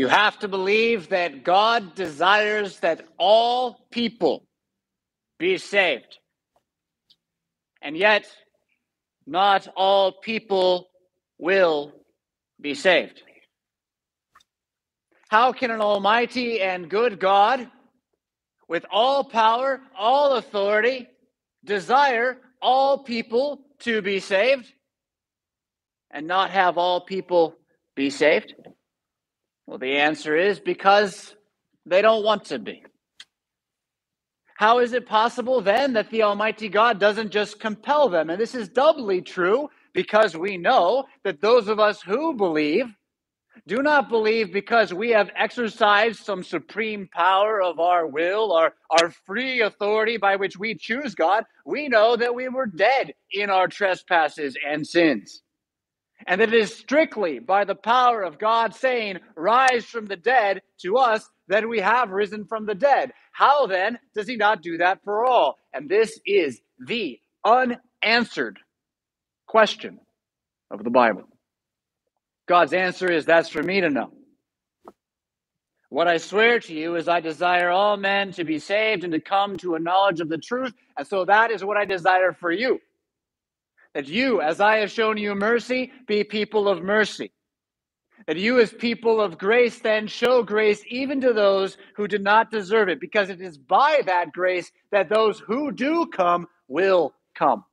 You have to believe that God desires that all people be saved. And yet, not all people will be saved. How can an almighty and good God, with all power, all authority, desire all people to be saved and not have all people be saved? Well, the answer is because they don't want to be. How is it possible then that the Almighty God doesn't just compel them? And this is doubly true because we know that those of us who believe do not believe because we have exercised some supreme power of our will, our, our free authority by which we choose God. We know that we were dead in our trespasses and sins. And that it is strictly by the power of God saying, Rise from the dead to us, that we have risen from the dead. How then does he not do that for all? And this is the unanswered question of the Bible. God's answer is that's for me to know. What I swear to you is I desire all men to be saved and to come to a knowledge of the truth. And so that is what I desire for you that you, as I have shown you mercy, be people of mercy. That you, as people of grace, then show grace even to those who do not deserve it, because it is by that grace that those who do come will come.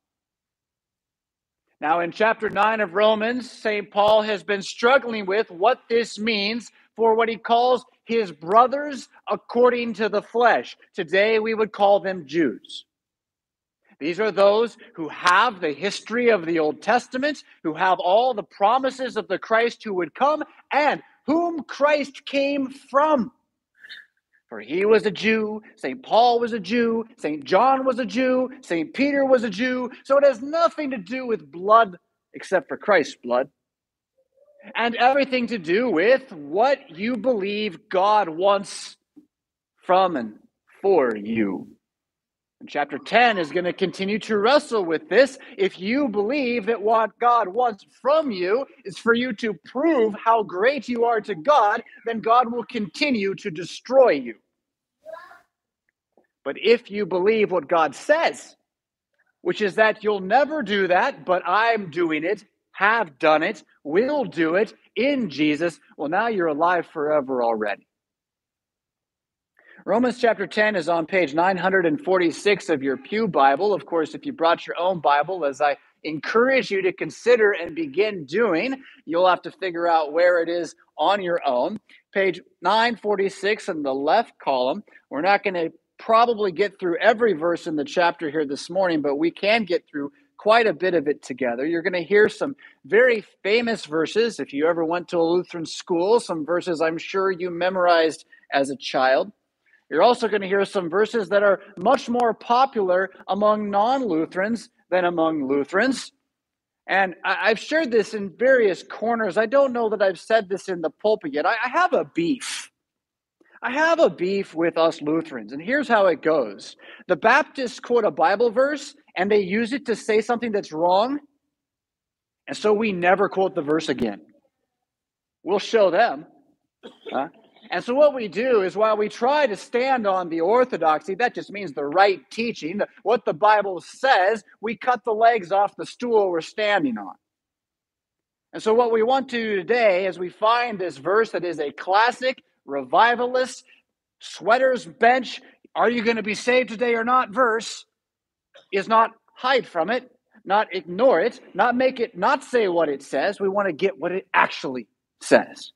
Now, in chapter 9 of Romans, St. Paul has been struggling with what this means for what he calls his brothers according to the flesh. Today, we would call them Jews. These are those who have the history of the Old Testament, who have all the promises of the Christ who would come, and whom Christ came from. For he was a Jew, St. Paul was a Jew, St. John was a Jew, St. Peter was a Jew, so it has nothing to do with blood except for Christ's blood. And everything to do with what you believe God wants from and for you. And chapter 10 is going to continue to wrestle with this. If you believe that what God wants from you is for you to prove how great you are to God, then God will continue to destroy you. But if you believe what God says, which is that you'll never do that, but I'm doing it, have done it, will do it in Jesus, well, now you're alive forever already. Romans chapter 10 is on page 946 of your Pew Bible. Of course, if you brought your own Bible, as I encourage you to consider and begin doing, you'll have to figure out where it is on your own. Page 946 in the left column. We're not going to probably get through every verse in the chapter here this morning, but we can get through quite a bit of it together. You're going to hear some very famous verses. If you ever went to a Lutheran school, some verses I'm sure you memorized as a child. You're also going to hear some verses that are much more popular among non Lutherans than among Lutherans. And I've shared this in various corners. I don't know that I've said this in the pulpit yet. I have a beef. I have a beef with us Lutherans, and here's how it goes. The Baptists quote a Bible verse and they use it to say something that's wrong, and so we never quote the verse again. We'll show them. Huh? And so, what we do is while we try to stand on the orthodoxy, that just means the right teaching, what the Bible says, we cut the legs off the stool we're standing on. And so, what we want to do today is we find this verse that is a classic revivalist, sweater's bench, are you going to be saved today or not verse, is not hide from it, not ignore it, not make it not say what it says. We want to get what it actually says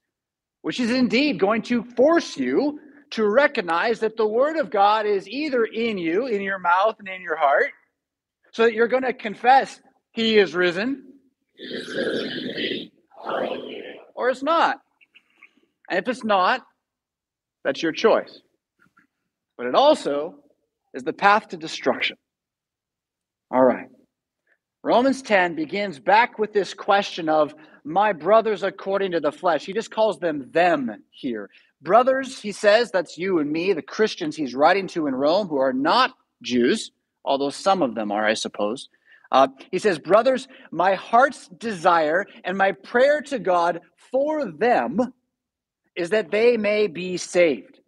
which is indeed going to force you to recognize that the Word of God is either in you, in your mouth, and in your heart, so that you're going to confess He is risen, or it's not. And if it's not, that's your choice. But it also is the path to destruction. All right. Romans 10 begins back with this question of my brothers according to the flesh. He just calls them them here. Brothers, he says, that's you and me, the Christians he's writing to in Rome who are not Jews, although some of them are, I suppose. Uh, he says, Brothers, my heart's desire and my prayer to God for them is that they may be saved.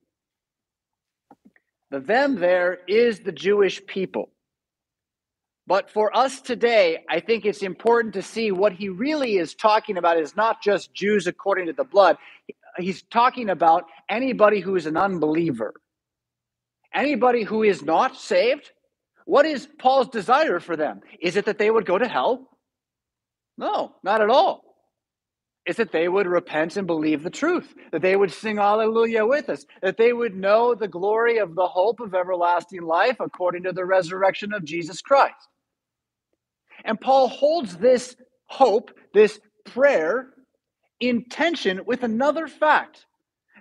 The them there is the Jewish people. But for us today, I think it's important to see what he really is talking about is not just Jews according to the blood. He's talking about anybody who is an unbeliever, anybody who is not saved. What is Paul's desire for them? Is it that they would go to hell? No, not at all. Is that they would repent and believe the truth, that they would sing Alleluia with us, that they would know the glory of the hope of everlasting life according to the resurrection of Jesus Christ. And Paul holds this hope, this prayer, in tension with another fact.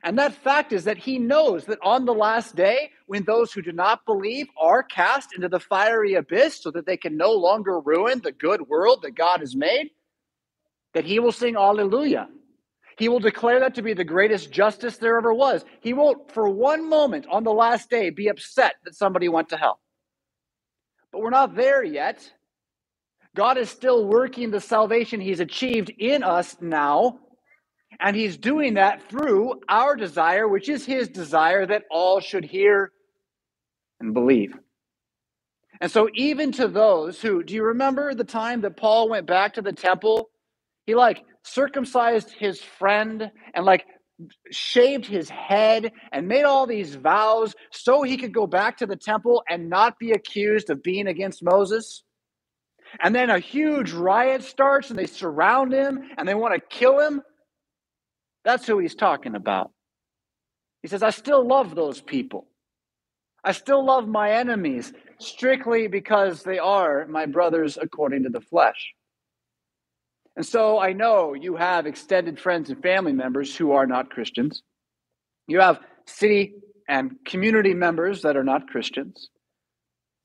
And that fact is that he knows that on the last day, when those who do not believe are cast into the fiery abyss so that they can no longer ruin the good world that God has made, that he will sing Alleluia. He will declare that to be the greatest justice there ever was. He won't, for one moment on the last day, be upset that somebody went to hell. But we're not there yet. God is still working the salvation He's achieved in us now. And He's doing that through our desire, which is His desire that all should hear and believe. And so, even to those who, do you remember the time that Paul went back to the temple? He like circumcised his friend and like shaved his head and made all these vows so he could go back to the temple and not be accused of being against Moses. And then a huge riot starts and they surround him and they want to kill him. That's who he's talking about. He says, I still love those people. I still love my enemies strictly because they are my brothers according to the flesh. And so I know you have extended friends and family members who are not Christians. You have city and community members that are not Christians.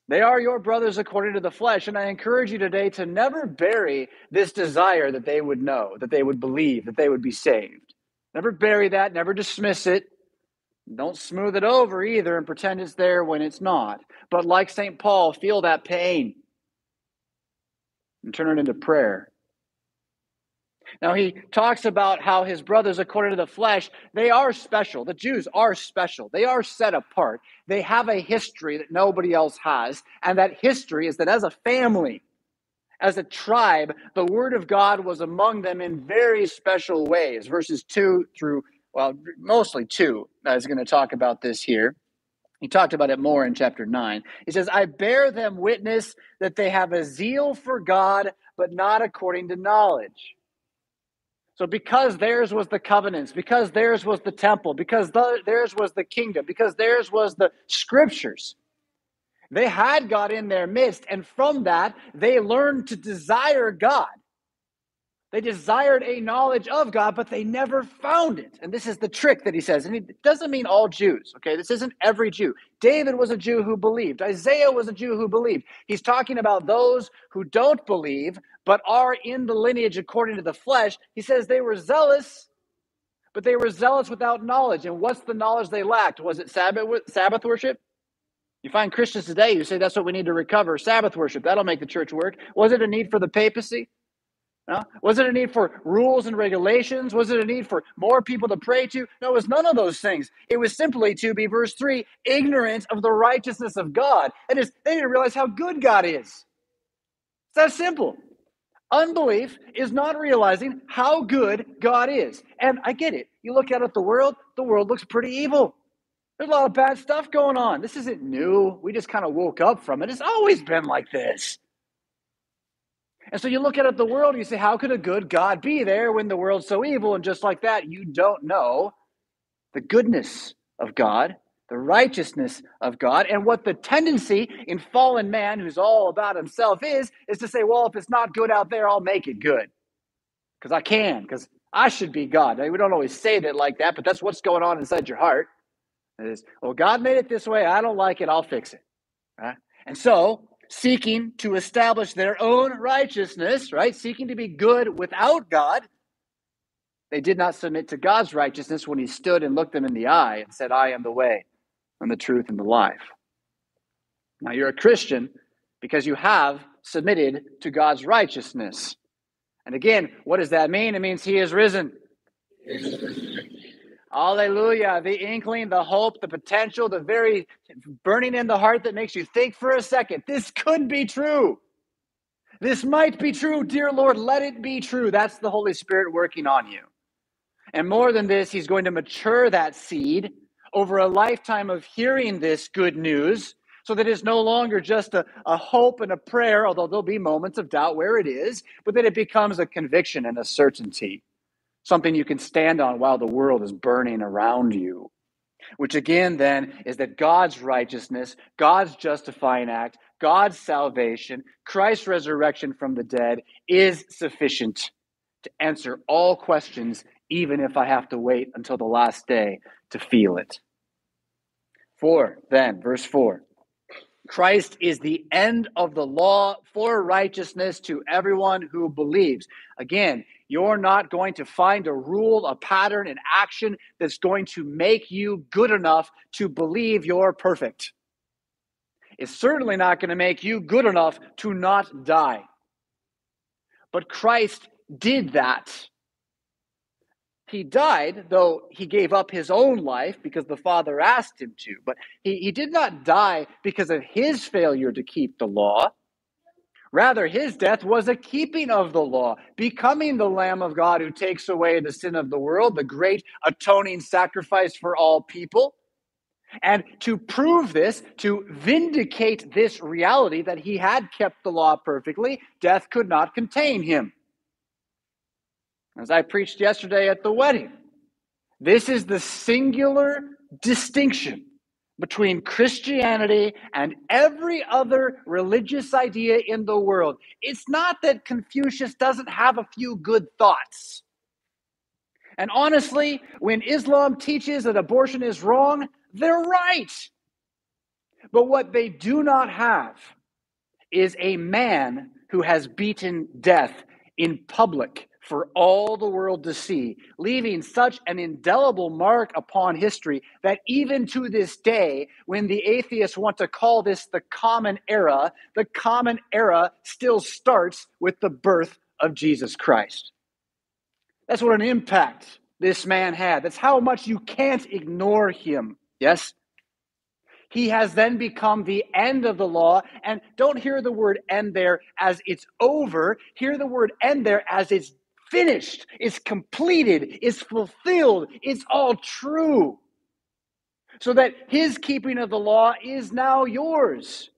They are your brothers according to the flesh. And I encourage you today to never bury this desire that they would know, that they would believe, that they would be saved. Never bury that, never dismiss it. Don't smooth it over either and pretend it's there when it's not. But like St. Paul, feel that pain and turn it into prayer. Now, he talks about how his brothers, according to the flesh, they are special. The Jews are special. They are set apart. They have a history that nobody else has. And that history is that as a family, as a tribe, the word of God was among them in very special ways. Verses 2 through, well, mostly 2. Uh, I was going to talk about this here. He talked about it more in chapter 9. He says, I bear them witness that they have a zeal for God, but not according to knowledge. So, because theirs was the covenants, because theirs was the temple, because the, theirs was the kingdom, because theirs was the scriptures, they had God in their midst. And from that, they learned to desire God. They desired a knowledge of God, but they never found it. And this is the trick that he says. And it doesn't mean all Jews, okay? This isn't every Jew. David was a Jew who believed, Isaiah was a Jew who believed. He's talking about those who don't believe, but are in the lineage according to the flesh. He says they were zealous, but they were zealous without knowledge. And what's the knowledge they lacked? Was it Sabbath, Sabbath worship? You find Christians today who say that's what we need to recover Sabbath worship. That'll make the church work. Was it a need for the papacy? No? Was it a need for rules and regulations? Was it a need for more people to pray to? No, it was none of those things. It was simply to be, verse 3, ignorant of the righteousness of God. That is, they didn't realize how good God is. It's that simple. Unbelief is not realizing how good God is. And I get it. You look out at the world, the world looks pretty evil. There's a lot of bad stuff going on. This isn't new. We just kind of woke up from it. It's always been like this. And so you look at the world and you say, how could a good God be there when the world's so evil? And just like that, you don't know the goodness of God, the righteousness of God, and what the tendency in fallen man, who's all about himself, is, is to say, well, if it's not good out there, I'll make it good. Because I can, because I should be God. we don't always say that like that, but that's what's going on inside your heart. It is, well, God made it this way. I don't like it. I'll fix it. Right? And so seeking to establish their own righteousness, right? Seeking to be good without God. They did not submit to God's righteousness when he stood and looked them in the eye and said, I am the way and the truth and the life. Now you're a Christian because you have submitted to God's righteousness. And again, what does that mean? It means he is risen. Hallelujah. The inkling, the hope, the potential, the very burning in the heart that makes you think for a second this could be true. This might be true. Dear Lord, let it be true. That's the Holy Spirit working on you. And more than this, He's going to mature that seed over a lifetime of hearing this good news so that it's no longer just a, a hope and a prayer, although there'll be moments of doubt where it is, but that it becomes a conviction and a certainty, something you can stand on while the world is burning around you. Which again, then, is that God's righteousness, God's justifying act, God's salvation, Christ's resurrection from the dead is sufficient to answer all questions, even if I have to wait until the last day to feel it. Four, then, verse four. Christ is the end of the law for righteousness to everyone who believes. Again, you're not going to find a rule, a pattern, an action that's going to make you good enough to believe you're perfect. It's certainly not going to make you good enough to not die. But Christ did that he died, though he gave up his own life because the Father asked him to. But he, he did not die because of his failure to keep the law. Rather, his death was a keeping of the law, becoming the Lamb of God who takes away the sin of the world, the great atoning sacrifice for all people. And to prove this, to vindicate this reality that he had kept the law perfectly, death could not contain him as I preached yesterday at the wedding. This is the singular distinction between Christianity and every other religious idea in the world. It's not that Confucius doesn't have a few good thoughts. And honestly, when Islam teaches that abortion is wrong, they're right. But what they do not have is a man who has beaten death in public for all the world to see, leaving such an indelible mark upon history that even to this day, when the atheists want to call this the common era, the common era still starts with the birth of Jesus Christ. That's what an impact this man had. That's how much you can't ignore him. Yes? He has then become the end of the law. And don't hear the word end there as it's over. Hear the word end there as it's finished, it's completed, it's fulfilled, it's all true. So that his keeping of the law is now yours,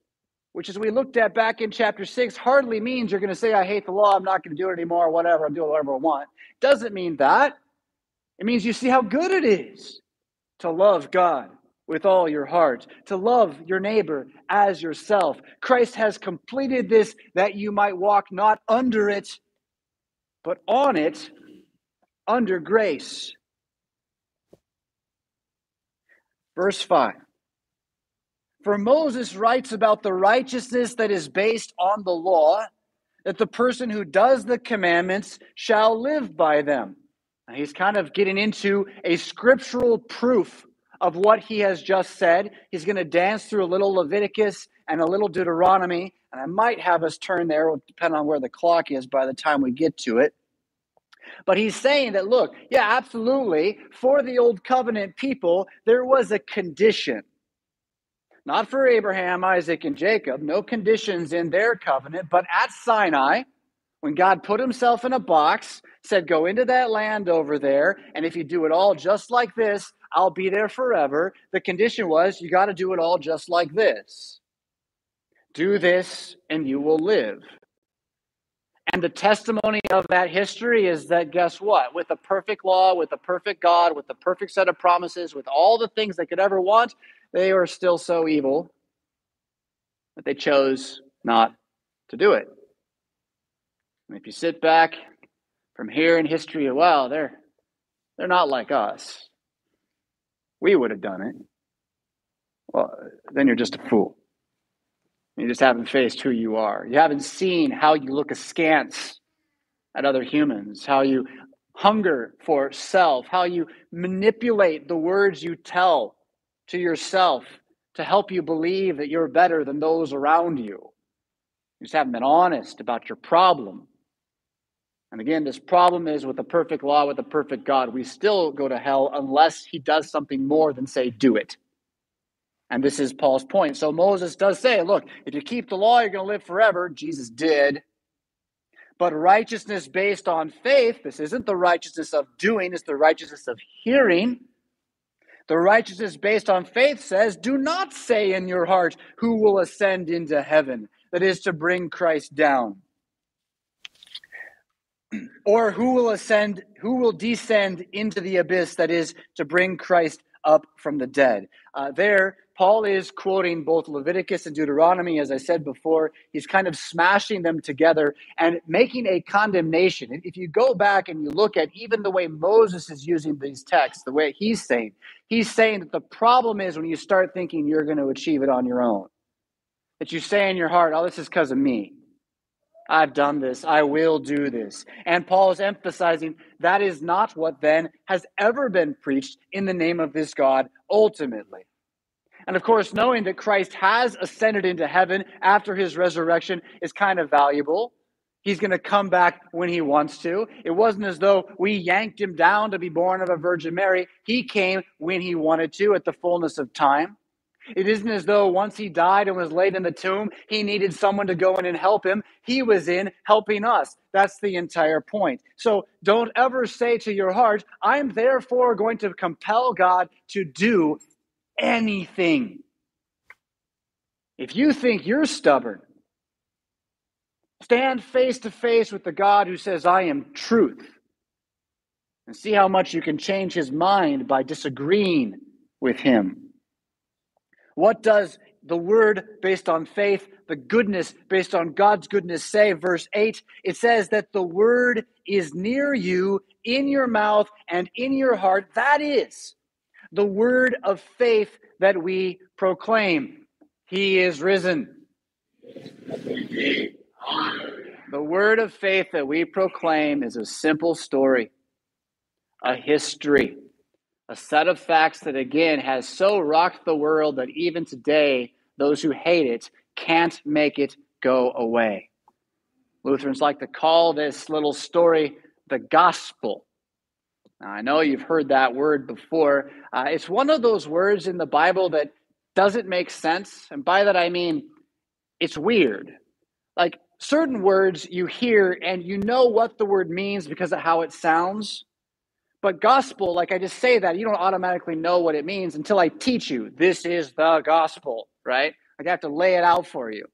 which, as we looked at back in chapter 6, hardly means you're going to say, I hate the law, I'm not going to do it anymore, whatever, I'll do whatever I want. Doesn't mean that. It means you see how good it is to love God with all your heart, to love your neighbor as yourself. Christ has completed this that you might walk not under it, but on it under grace. Verse 5 For Moses writes about the righteousness that is based on the law, that the person who does the commandments shall live by them. Now he's kind of getting into a scriptural proof of what he has just said. He's going to dance through a little Leviticus and a little Deuteronomy, and I might have us turn there, it'll depend on where the clock is by the time we get to it. But he's saying that, look, yeah, absolutely, for the old covenant people, there was a condition. Not for Abraham, Isaac, and Jacob, no conditions in their covenant, but at Sinai, when God put himself in a box, said, Go into that land over there, and if you do it all just like this, I'll be there forever. The condition was, you got to do it all just like this. Do this, and you will live. And the testimony of that history is that guess what? With a perfect law, with a perfect God, with the perfect set of promises, with all the things they could ever want, they were still so evil that they chose not to do it. And if you sit back from here in history, well, they're they're not like us. We would have done it. Well, then you're just a fool. You just haven't faced who you are. You haven't seen how you look askance at other humans, how you hunger for self, how you manipulate the words you tell to yourself to help you believe that you're better than those around you. You just haven't been honest about your problem. And again, this problem is with the perfect law, with the perfect God, we still go to hell unless he does something more than say, do it. And this is Paul's point. So Moses does say, look, if you keep the law, you're going to live forever. Jesus did. But righteousness based on faith, this isn't the righteousness of doing, it's the righteousness of hearing. The righteousness based on faith says, do not say in your heart, who will ascend into heaven? That is to bring Christ down or who will ascend who will descend into the abyss that is to bring christ up from the dead uh, there paul is quoting both leviticus and deuteronomy as i said before he's kind of smashing them together and making a condemnation And if you go back and you look at even the way moses is using these texts the way he's saying he's saying that the problem is when you start thinking you're going to achieve it on your own that you say in your heart oh this is because of me I've done this. I will do this. And Paul is emphasizing that is not what then has ever been preached in the name of this God ultimately. And of course, knowing that Christ has ascended into heaven after his resurrection is kind of valuable. He's going to come back when he wants to. It wasn't as though we yanked him down to be born of a Virgin Mary. He came when he wanted to at the fullness of time. It isn't as though once he died and was laid in the tomb, he needed someone to go in and help him. He was in helping us. That's the entire point. So don't ever say to your heart, I'm therefore going to compel God to do anything. If you think you're stubborn, stand face to face with the God who says, I am truth, and see how much you can change his mind by disagreeing with him. What does the word based on faith, the goodness based on God's goodness say? Verse 8, it says that the word is near you, in your mouth and in your heart. That is the word of faith that we proclaim. He is risen. The word of faith that we proclaim is a simple story, a history a set of facts that, again, has so rocked the world that even today, those who hate it can't make it go away. Lutherans like to call this little story the gospel. Now, I know you've heard that word before. Uh, it's one of those words in the Bible that doesn't make sense. And by that, I mean it's weird. Like certain words you hear and you know what the word means because of how it sounds. But gospel, like I just say that, you don't automatically know what it means until I teach you. This is the gospel, right? Like I have to lay it out for you.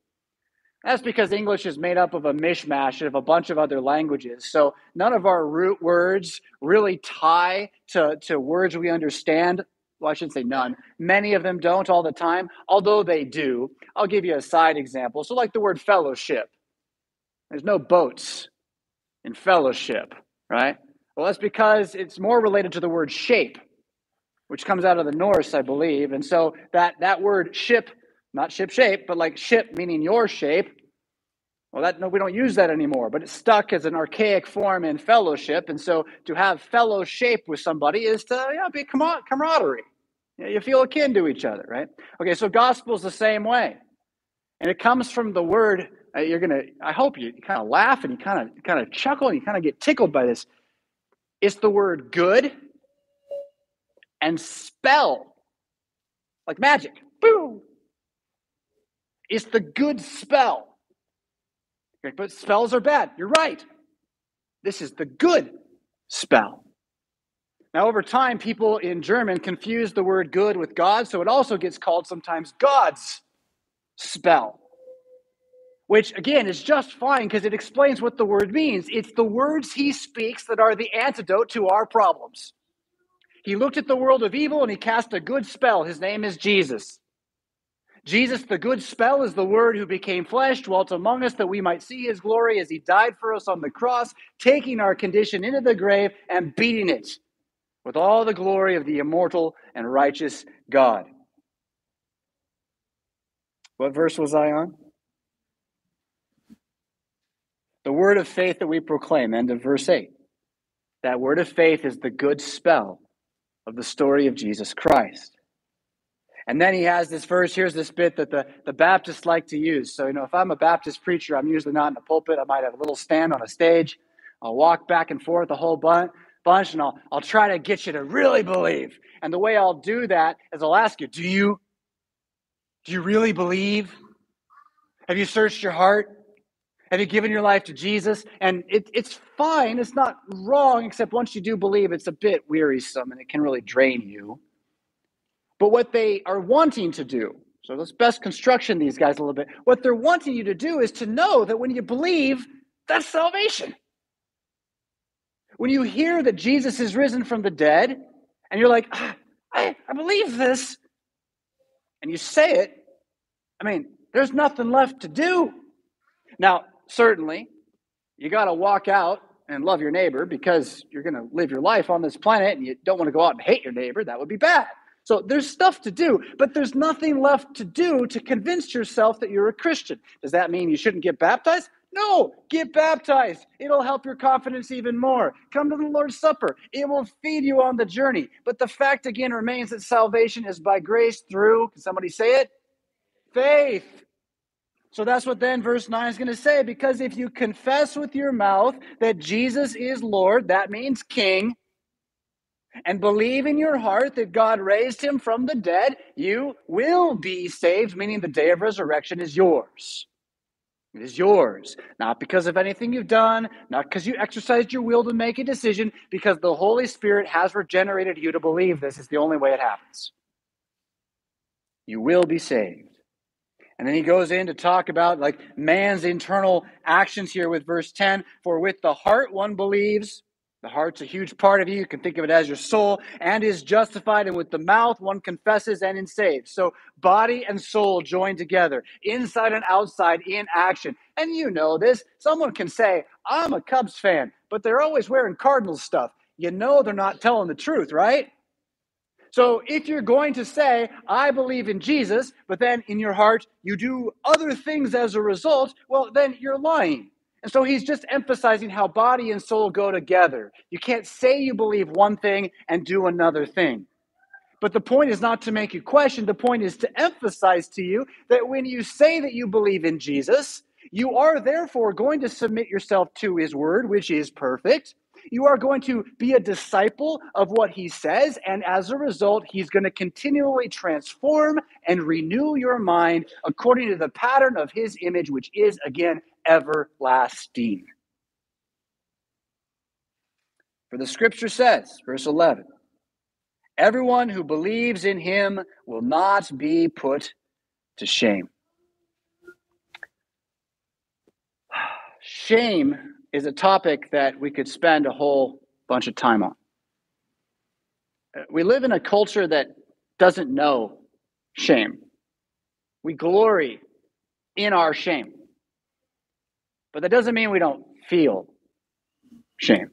That's because English is made up of a mishmash of a bunch of other languages. So none of our root words really tie to, to words we understand. Well, I shouldn't say none. Many of them don't all the time, although they do. I'll give you a side example. So, like the word fellowship, there's no boats in fellowship, right? Well, that's because it's more related to the word shape, which comes out of the Norse, I believe. And so that, that word ship, not ship shape, but like ship meaning your shape, well, that no, we don't use that anymore, but it's stuck as an archaic form in fellowship. And so to have fellow shape with somebody is to yeah, be camaraderie. You feel akin to each other, right? Okay, so gospel is the same way. And it comes from the word, uh, you're to, I hope you, you kind of laugh and you kind of, kind of chuckle and you kind of get tickled by this. It's the word good and spell, like magic. Boom. It's the good spell. But spells are bad. You're right. This is the good spell. Now, over time, people in German confuse the word good with God, so it also gets called sometimes God's spell which again is just fine because it explains what the word means. It's the words he speaks that are the antidote to our problems. He looked at the world of evil and he cast a good spell. His name is Jesus. Jesus, the good spell, is the word who became flesh, dwelt among us that we might see his glory as he died for us on the cross, taking our condition into the grave and beating it with all the glory of the immortal and righteous God. What verse was I on? The word of faith that we proclaim, end of verse 8. That word of faith is the good spell of the story of Jesus Christ. And then he has this verse. Here's this bit that the, the Baptists like to use. So, you know, if I'm a Baptist preacher, I'm usually not in a pulpit. I might have a little stand on a stage. I'll walk back and forth a whole bunch, bunch and I'll, I'll try to get you to really believe. And the way I'll do that is I'll ask you, do you? Do you really believe? Have you searched your heart? Have you given your life to Jesus? And it, it's fine. It's not wrong, except once you do believe, it's a bit wearisome and it can really drain you. But what they are wanting to do, so let's best construction these guys a little bit. What they're wanting you to do is to know that when you believe, that's salvation. When you hear that Jesus is risen from the dead, and you're like, ah, I, I believe this, and you say it, I mean, there's nothing left to do. Now, certainly, you got to walk out and love your neighbor because you're going to live your life on this planet and you don't want to go out and hate your neighbor. That would be bad. So there's stuff to do, but there's nothing left to do to convince yourself that you're a Christian. Does that mean you shouldn't get baptized? No, get baptized. It'll help your confidence even more. Come to the Lord's Supper. It will feed you on the journey. But the fact again remains that salvation is by grace through, can somebody say it? Faith. So that's what then verse 9 is going to say. Because if you confess with your mouth that Jesus is Lord, that means King, and believe in your heart that God raised him from the dead, you will be saved, meaning the day of resurrection is yours. It is yours, not because of anything you've done, not because you exercised your will to make a decision, because the Holy Spirit has regenerated you to believe this is the only way it happens. You will be saved. And then he goes in to talk about like man's internal actions here with verse 10 for with the heart one believes the heart's a huge part of you. You can think of it as your soul and is justified. And with the mouth, one confesses and is saved. So body and soul join together, inside and outside in action. And you know this. Someone can say, I'm a Cubs fan, but they're always wearing Cardinals stuff. You know they're not telling the truth, right? So if you're going to say, I believe in Jesus, but then in your heart you do other things as a result, well, then you're lying. And so he's just emphasizing how body and soul go together. You can't say you believe one thing and do another thing. But the point is not to make you question. The point is to emphasize to you that when you say that you believe in Jesus, you are therefore going to submit yourself to his word, which is perfect. You are going to be a disciple of what he says. And as a result, he's going to continually transform and renew your mind according to the pattern of his image, which is, again, everlasting. For the scripture says, verse 11, everyone who believes in him will not be put to shame. Shame is a topic that we could spend a whole bunch of time on. We live in a culture that doesn't know shame. We glory in our shame. But that doesn't mean we don't feel shame.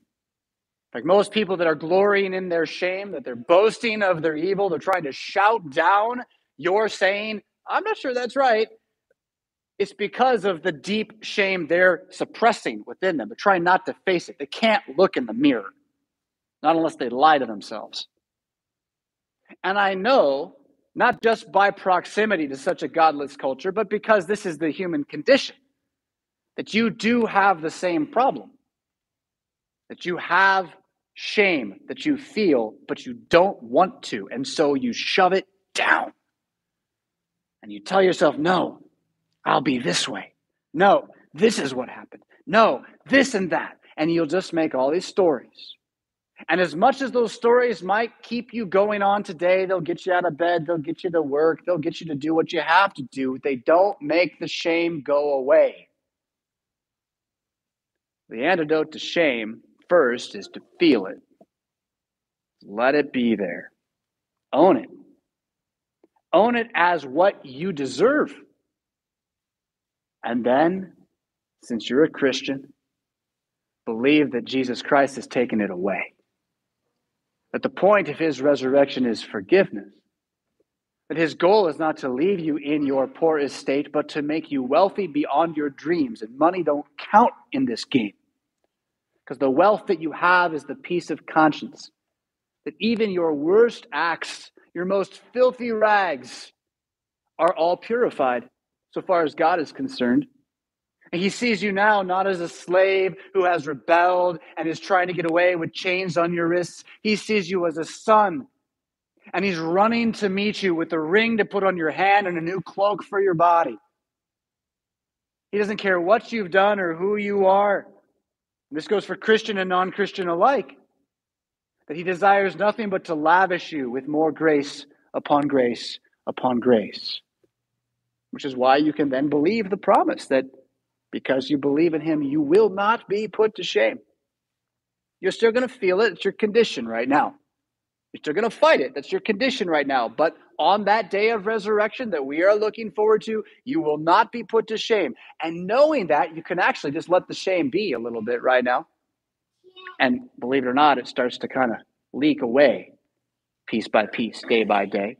Like most people that are glorying in their shame, that they're boasting of their evil, they're trying to shout down you're saying, I'm not sure that's right. It's because of the deep shame they're suppressing within them. They're trying not to face it. They can't look in the mirror, not unless they lie to themselves. And I know, not just by proximity to such a godless culture, but because this is the human condition that you do have the same problem. That you have shame that you feel, but you don't want to. And so you shove it down. And you tell yourself, no, I'll be this way. No, this is what happened. No, this and that. And you'll just make all these stories. And as much as those stories might keep you going on today, they'll get you out of bed, they'll get you to work, they'll get you to do what you have to do, they don't make the shame go away. The antidote to shame, first, is to feel it. Let it be there. Own it. Own it as what you deserve. And then, since you're a Christian, believe that Jesus Christ has taken it away. That the point of his resurrection is forgiveness. That his goal is not to leave you in your poor estate, but to make you wealthy beyond your dreams. And money don't count in this game. Because the wealth that you have is the peace of conscience. That even your worst acts, your most filthy rags, are all purified so far as God is concerned. And he sees you now not as a slave who has rebelled and is trying to get away with chains on your wrists. He sees you as a son. And he's running to meet you with a ring to put on your hand and a new cloak for your body. He doesn't care what you've done or who you are. This goes for Christian and non Christian alike. That he desires nothing but to lavish you with more grace upon grace upon grace. Which is why you can then believe the promise that because you believe in him, you will not be put to shame. You're still going to feel it. It's your condition right now. You're still going to fight it. That's your condition right now. But on that day of resurrection that we are looking forward to, you will not be put to shame. And knowing that, you can actually just let the shame be a little bit right now. And believe it or not, it starts to kind of leak away piece by piece, day by day.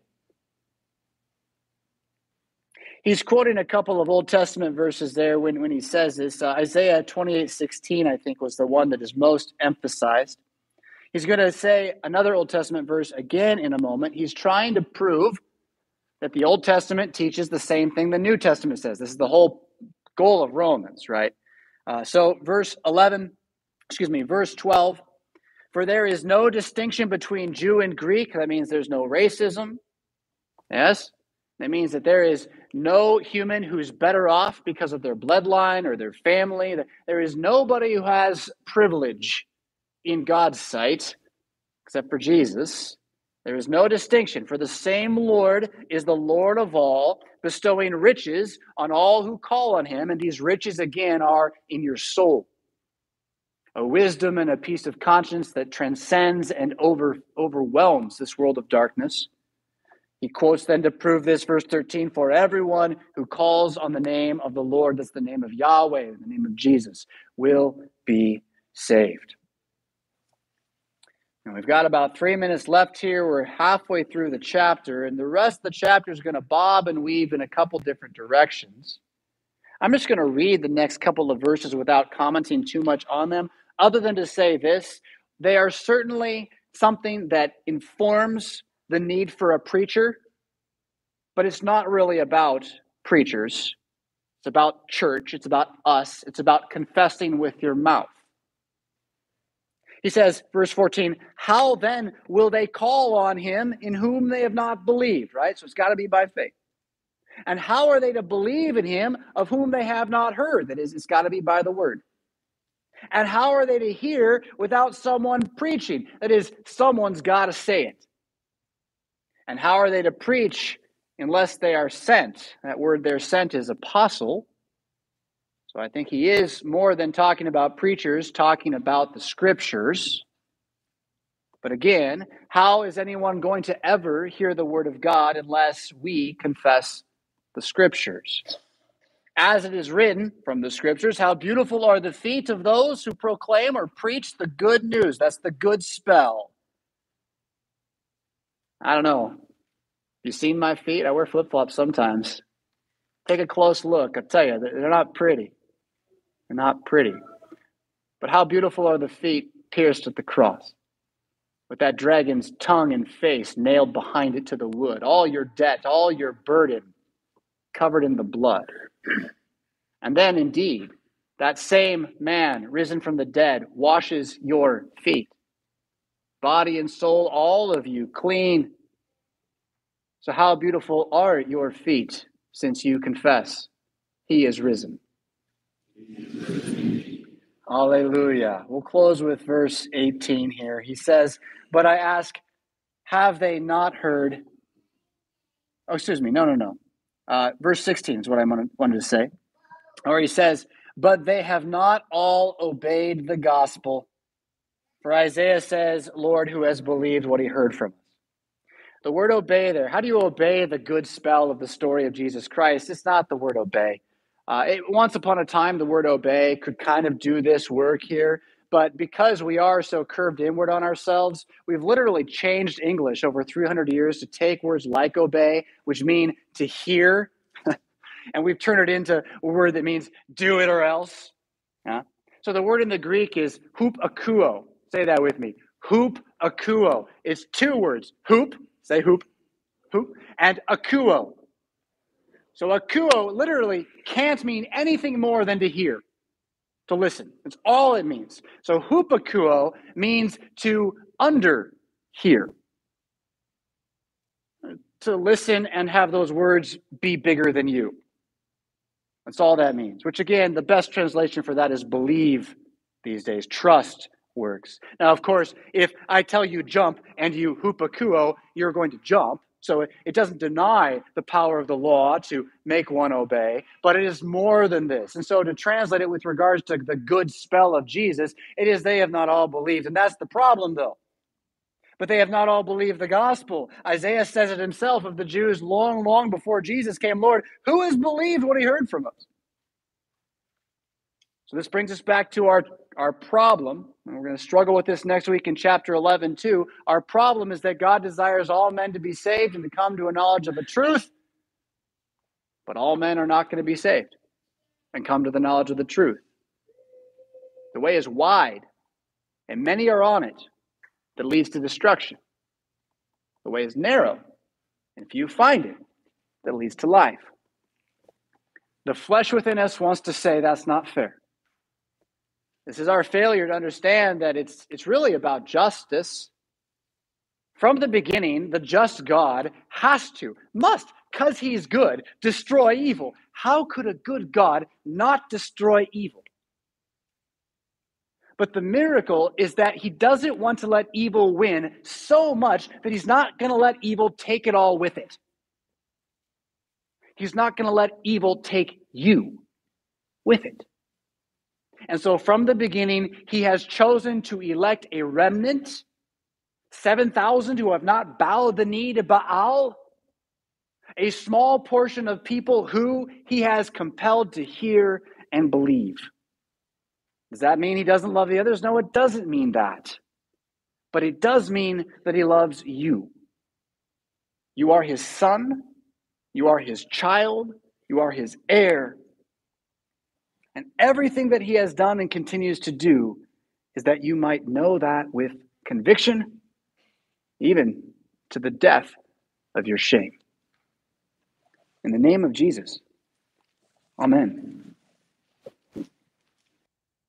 He's quoting a couple of Old Testament verses there when, when he says this. Uh, Isaiah 28 16, I think, was the one that is most emphasized. He's going to say another Old Testament verse again in a moment. He's trying to prove that the Old Testament teaches the same thing the New Testament says. This is the whole goal of Romans, right? Uh, so, verse 11, excuse me, verse 12 For there is no distinction between Jew and Greek. That means there's no racism. Yes? That means that there is no human who's better off because of their bloodline or their family. There is nobody who has privilege in God's sight except for Jesus. There is no distinction, for the same Lord is the Lord of all, bestowing riches on all who call on him, and these riches again are in your soul. A wisdom and a peace of conscience that transcends and over, overwhelms this world of darkness. He quotes then to prove this, verse 13 For everyone who calls on the name of the Lord, that's the name of Yahweh, the name of Jesus, will be saved. Now we've got about three minutes left here. We're halfway through the chapter, and the rest of the chapter is going to bob and weave in a couple different directions. I'm just going to read the next couple of verses without commenting too much on them, other than to say this they are certainly something that informs the need for a preacher, but it's not really about preachers. It's about church. It's about us. It's about confessing with your mouth. He says, verse 14, How then will they call on him in whom they have not believed? Right? So it's got to be by faith. And how are they to believe in him of whom they have not heard? That is, it's got to be by the word. And how are they to hear without someone preaching? That is, someone's got to say it. And how are they to preach unless they are sent? That word they're sent is apostle. So I think he is more than talking about preachers, talking about the scriptures. But again, how is anyone going to ever hear the word of God unless we confess the scriptures? As it is written from the scriptures, how beautiful are the feet of those who proclaim or preach the good news. That's the good spell. I don't know. You seen my feet? I wear flip flops sometimes. Take a close look. I tell you, they're not pretty. They're not pretty. But how beautiful are the feet pierced at the cross, with that dragon's tongue and face nailed behind it to the wood, all your debt, all your burden covered in the blood. And then, indeed, that same man risen from the dead washes your feet body and soul, all of you, clean. So, how beautiful are your feet since you confess he is risen? Hallelujah. We'll close with verse 18 here. He says, But I ask, have they not heard? Oh, excuse me. No, no, no. Uh, verse 16 is what I wanted to say. Or he says, But they have not all obeyed the gospel. For Isaiah says, Lord, who has believed what he heard from us? The word obey there, how do you obey the good spell of the story of Jesus Christ? It's not the word obey. Uh, it, once upon a time, the word obey could kind of do this work here, but because we are so curved inward on ourselves, we've literally changed English over 300 years to take words like obey, which mean to hear, and we've turned it into a word that means do it or else. Yeah? So the word in the Greek is hoop akuo, Say that with me. Hoop akuo. It's two words. Hoop, say hoop, hoop, and akuo. So akuo literally can't mean anything more than to hear, to listen. That's all it means. So hupakuo means to under hear. To listen and have those words be bigger than you. That's all that means. Which again, the best translation for that is believe these days. Trust works. Now, of course, if I tell you jump and you hupakuo, you're going to jump. So it, it doesn't deny the power of the law to make one obey, but it is more than this. And so to translate it with regards to the good spell of Jesus, it is they have not all believed. And that's the problem, though. But they have not all believed the gospel. Isaiah says it himself of the Jews long, long before Jesus came, Lord, who has believed what he heard from us? So this brings us back to our, our problem, and we're going to struggle with this next week in chapter 11 too. Our problem is that God desires all men to be saved and to come to a knowledge of the truth, but all men are not going to be saved and come to the knowledge of the truth. The way is wide, and many are on it that leads to destruction. The way is narrow, and few find it that leads to life. The flesh within us wants to say that's not fair. This is our failure to understand that it's, it's really about justice. From the beginning, the just God has to, must, because he's good, destroy evil. How could a good God not destroy evil? But the miracle is that he doesn't want to let evil win so much that he's not going to let evil take it all with it. He's not going to let evil take you with it. And so from the beginning, he has chosen to elect a remnant, 7,000 who have not bowed the knee to Baal, a small portion of people who he has compelled to hear and believe. Does that mean he doesn't love the others? No, it doesn't mean that. But it does mean that he loves you. You are his son, you are his child, you are his heir, and everything that he has done and continues to do is that you might know that with conviction, even to the death of your shame. In the name of Jesus, amen.